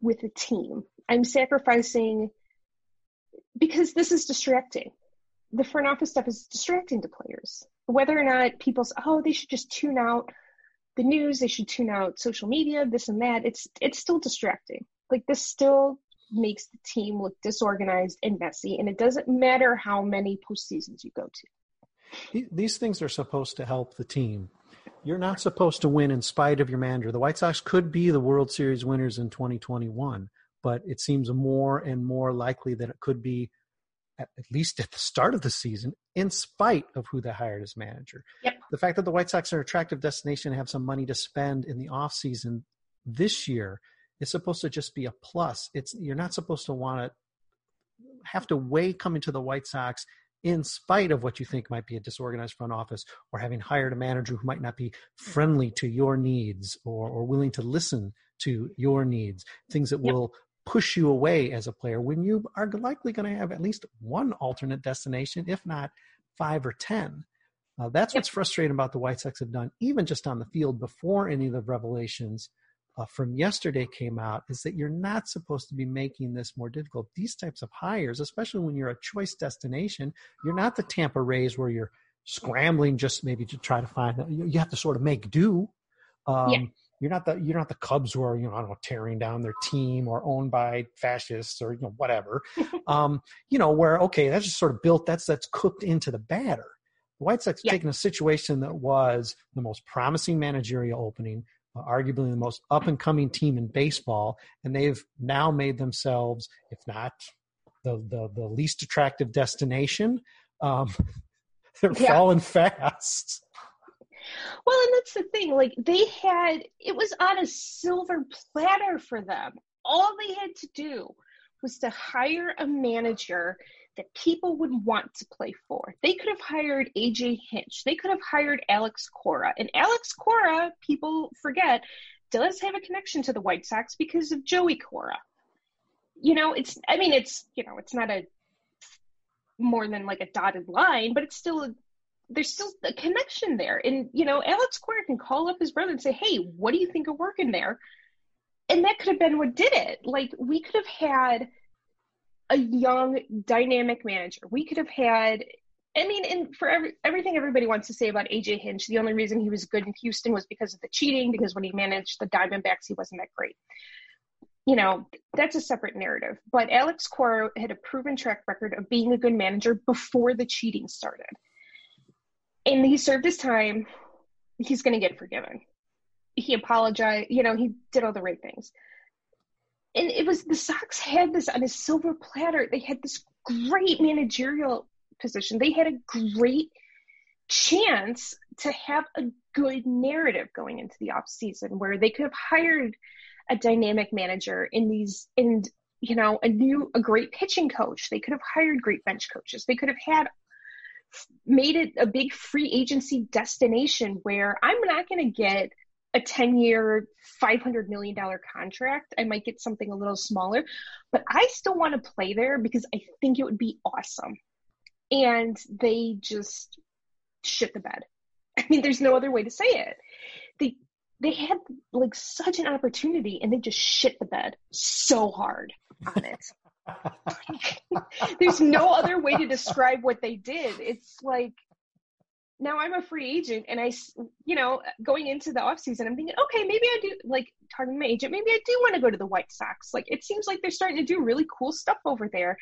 with a team. I'm sacrificing because this is distracting. the front office stuff is distracting to players. Whether or not people say, oh, they should just tune out the news, they should tune out social media, this and that. It's it's still distracting. Like this still makes the team look disorganized and messy, and it doesn't matter how many postseasons you go to. These things are supposed to help the team. You're not supposed to win in spite of your manager. The White Sox could be the World Series winners in 2021, but it seems more and more likely that it could be at, least at the start of the season, in spite of who they hired as manager. Yep. The fact that the White Sox are an attractive destination and have some money to spend in the offseason this year is supposed to just be a plus. It's you're not supposed to want to have to weigh coming to the White Sox in spite of what you think might be a disorganized front office or having hired a manager who might not be friendly to your needs or, or willing to listen to your needs, things that yep. will push you away as a player when you are likely going to have at least one alternate destination, if not five or 10. Uh, that's what's frustrating about the White Sox have done, even just on the field before any of the revelations uh, from yesterday came out, is that you're not supposed to be making this more difficult. These types of hires, especially when you're a choice destination, you're not the Tampa Rays where you're scrambling just maybe to try to find. You have to sort of make do. Um, yeah. You're not the you're not the Cubs who are you know I don't know tearing down their team or owned by fascists or you know whatever. um, you know where okay that's just sort of built that's that's cooked into the batter. The White Sox yeah. taken a situation that was the most promising managerial opening, arguably the most up and coming team in baseball, and they've now made themselves, if not the the, the least attractive destination. Um, they're yeah. falling fast. Well, and that's the thing. Like they had, it was on a silver platter for them. All they had to do was to hire a manager that people would want to play for. They could have hired AJ Hinch. They could have hired Alex Cora. And Alex Cora, people forget, does have a connection to the White Sox because of Joey Cora. You know, it's I mean it's, you know, it's not a more than like a dotted line, but it's still there's still a connection there. And, you know, Alex Cora can call up his brother and say, hey, what do you think of working there? And that could have been what did it. Like, we could have had a young, dynamic manager. We could have had, I mean, and for every, everything everybody wants to say about AJ Hinch, the only reason he was good in Houston was because of the cheating, because when he managed the Diamondbacks, he wasn't that great. You know, that's a separate narrative. But Alex Cora had a proven track record of being a good manager before the cheating started and he served his time. He's going to get forgiven. He apologized. You know, he did all the right things. And it was the Sox had this on a silver platter. They had this great managerial position. They had a great chance to have a good narrative going into the off season where they could have hired a dynamic manager in these and you know a new a great pitching coach they could have hired great bench coaches they could have had made it a big free agency destination where I'm not going to get a 10 year, $500 million contract. I might get something a little smaller, but I still want to play there because I think it would be awesome. And they just shit the bed. I mean, there's no other way to say it. They, they had like such an opportunity and they just shit the bed so hard on it. There's no other way to describe what they did. It's like now I'm a free agent and I, you know, going into the off season, I'm thinking, okay, maybe I do like talking to my agent, maybe I do want to go to the White Sox. Like it seems like they're starting to do really cool stuff over there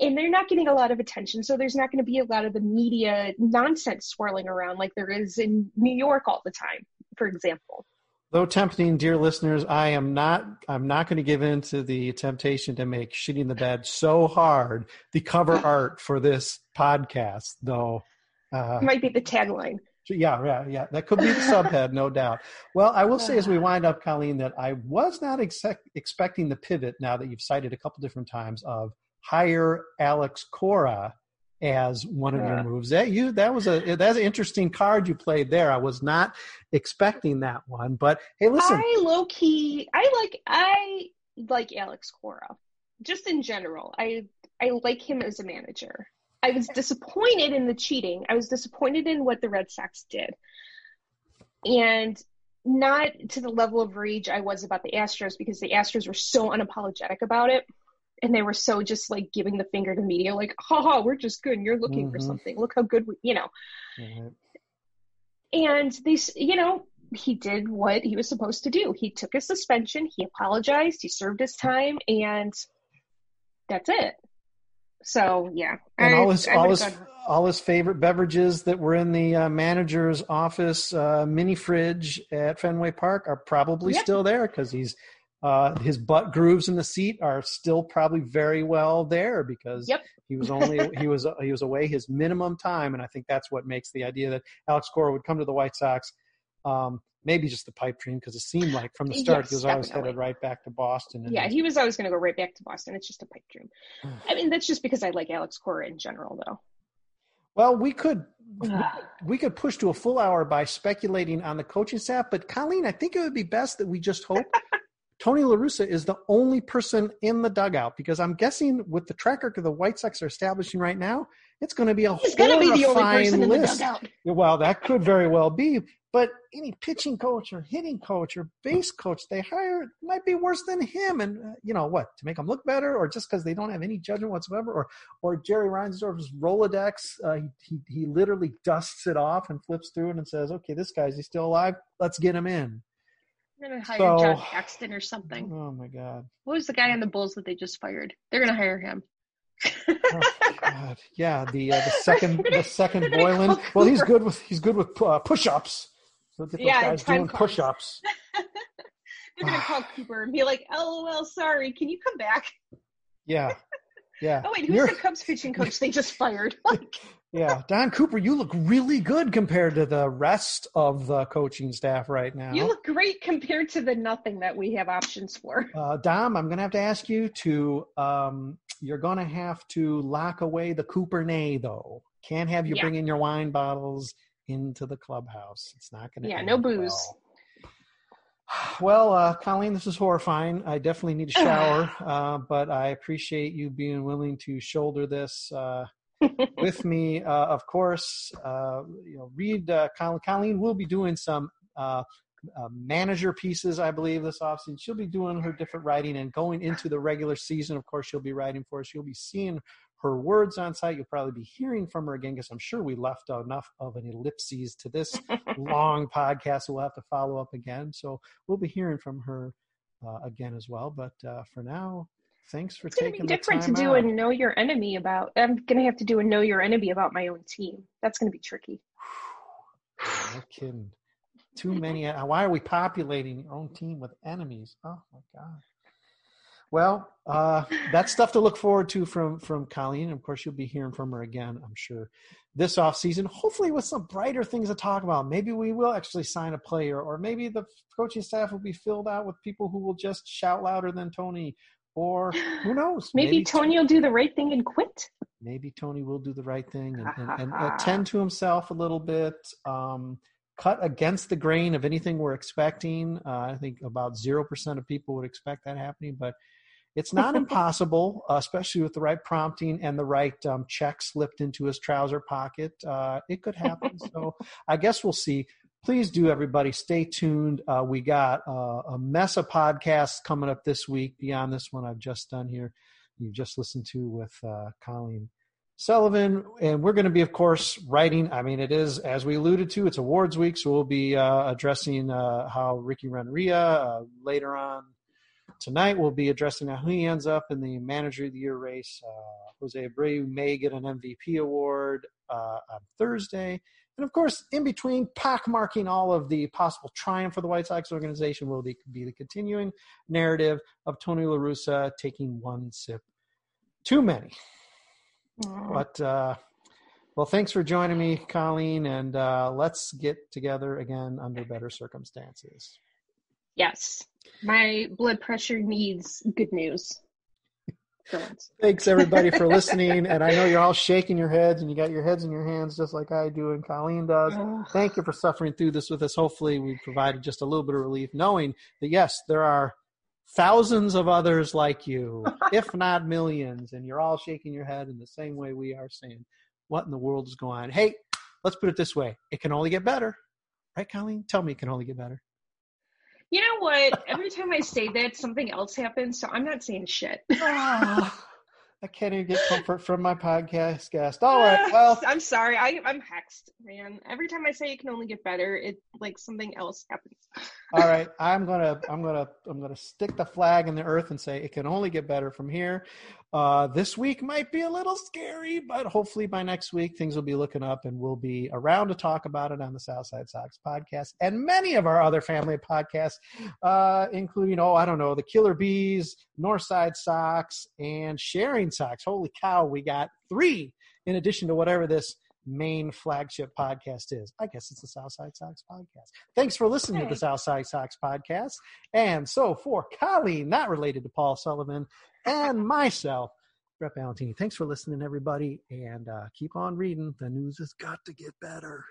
and they're not getting a lot of attention. So there's not going to be a lot of the media nonsense swirling around like there is in New York all the time, for example. Though tempting, dear listeners, I am not. I'm not going to give in to the temptation to make shitting the bed so hard. The cover art for this podcast, though, uh, might be the tagline. Yeah, yeah, yeah. That could be the subhead, no doubt. Well, I will say as we wind up, Colleen, that I was not ex- expecting the pivot. Now that you've cited a couple different times of hire Alex Cora as one of yeah. your moves. That you that was a that's an interesting card you played there. I was not expecting that one, but hey, listen. I low key I like I like Alex Cora. Just in general, I I like him as a manager. I was disappointed in the cheating. I was disappointed in what the Red Sox did. And not to the level of rage I was about the Astros because the Astros were so unapologetic about it and they were so just like giving the finger to media, like, haha, we're just good and you're looking mm-hmm. for something. Look how good we, you know. Mm-hmm. And these, you know, he did what he was supposed to do. He took a suspension, he apologized, he served his time, and that's it. So yeah, and I, all his all his gone... all his favorite beverages that were in the uh, manager's office uh, mini fridge at Fenway Park are probably yep. still there because he's uh, his butt grooves in the seat are still probably very well there because yep. he was only he was he was away his minimum time, and I think that's what makes the idea that Alex Cora would come to the White Sox. Um, maybe just the pipe dream because it seemed like from the start yes, he was always headed right back to Boston. yeah, he was always going to go right back to Boston. It's just a pipe dream. I mean, that's just because I like Alex Cora in general, though. Well, we could we could push to a full hour by speculating on the coaching staff, but Colleen, I think it would be best that we just hope Tony La Russa is the only person in the dugout because I'm guessing with the track record the White Sox are establishing right now, it's going to be a He's going to be the only person list. in the dugout. Well, that could very well be, but any pitching coach or hitting coach or base coach they hire might be worse than him. And uh, you know what? To make them look better, or just because they don't have any judgment whatsoever, or or Jerry Reinsdorf's Rolodex, uh, he, he he literally dusts it off and flips through it and says, "Okay, this guy's he's still alive. Let's get him in." They're gonna hire so, John Paxson or something. Oh my god! What was the guy on the Bulls that they just fired? They're gonna hire him. oh god! Yeah, the uh, the second the second Boylen. Well, he's good with he's good with uh, push-ups. Those yeah, guys doing push-ups. They're gonna call Cooper and be like, "LOL, sorry, can you come back?" Yeah, yeah. oh wait, who's You're... the Cubs pitching coach they just fired? Like, yeah, Don Cooper, you look really good compared to the rest of the coaching staff right now. You look great compared to the nothing that we have options for. Uh, Dom, I'm going to have to ask you to. Um, you're going to have to lock away the Cooper nay though. Can't have you yeah. bringing your wine bottles into the clubhouse. It's not going to. Yeah, no booze. Well. Well, uh, Colleen, this is horrifying. I definitely need a shower, uh, but I appreciate you being willing to shoulder this uh, with me, uh, of course, uh, you know, read uh, Colleen. Colleen will be doing some uh, uh, manager pieces, I believe, this offseason. She'll be doing her different writing and going into the regular season. Of course, she'll be writing for us. You'll be seeing her words on site. You'll probably be hearing from her again because I'm sure we left enough of an ellipses to this long podcast. So we'll have to follow up again. So we'll be hearing from her uh, again as well. But uh, for now, thanks for it's taking gonna be different to do out. a know your enemy about i'm gonna have to do a know your enemy about my own team that's gonna be tricky no kidding too many why are we populating your own team with enemies oh my god well uh, that's stuff to look forward to from from colleen of course you'll be hearing from her again i'm sure this off season hopefully with some brighter things to talk about maybe we will actually sign a player or maybe the coaching staff will be filled out with people who will just shout louder than tony or who knows? maybe, maybe Tony will do the right thing and quit. Maybe Tony will do the right thing and, and, and attend to himself a little bit. Um, cut against the grain of anything we're expecting. Uh, I think about 0% of people would expect that happening, but it's not impossible, especially with the right prompting and the right um, check slipped into his trouser pocket. Uh, it could happen. so I guess we'll see. Please do everybody stay tuned. Uh, we got uh, a mess of podcasts coming up this week beyond this one i've just done here. You just listened to with uh, colleen sullivan. And we're going to be of course writing i mean it is as we alluded to it's awards week. So we'll be uh, addressing uh, how ricky renteria uh, later on tonight we'll be addressing how he ends up in the manager of the year race jose abreu may get an mvp award on thursday and of course, in between, pockmarking all of the possible triumph for the White Sox organization will be be the continuing narrative of Tony La Russa taking one sip too many. But, uh, well, thanks for joining me, Colleen, and uh, let's get together again under better circumstances. Yes. My blood pressure needs good news. Thanks everybody for listening. and I know you're all shaking your heads and you got your heads in your hands just like I do and Colleen does. Thank you for suffering through this with us. Hopefully we provided just a little bit of relief knowing that yes, there are thousands of others like you, if not millions, and you're all shaking your head in the same way we are saying, what in the world is going on? Hey, let's put it this way. It can only get better. Right, Colleen? Tell me it can only get better You know what? Every time I say that, something else happens, so I'm not saying shit. oh, I can't even get comfort from my podcast guest. All right, well, I'm sorry. I, I'm hexed, man. Every time I say it can only get better, it like something else happens. All right. I'm gonna, I'm gonna, I'm gonna stick the flag in the earth and say it can only get better from here. Uh, this week might be a little scary, but hopefully by next week things will be looking up and we'll be around to talk about it on the Southside Sox podcast and many of our other family podcasts, uh, including, oh, I don't know, the Killer Bees, Northside Sox, and Sharing Sox. Holy cow, we got three in addition to whatever this main flagship podcast is. I guess it's the Southside Sox podcast. Thanks for listening to the Southside Sox podcast. And so for Colleen, not related to Paul Sullivan, and myself, Brett Ballantini. Thanks for listening, everybody, and uh, keep on reading. The news has got to get better.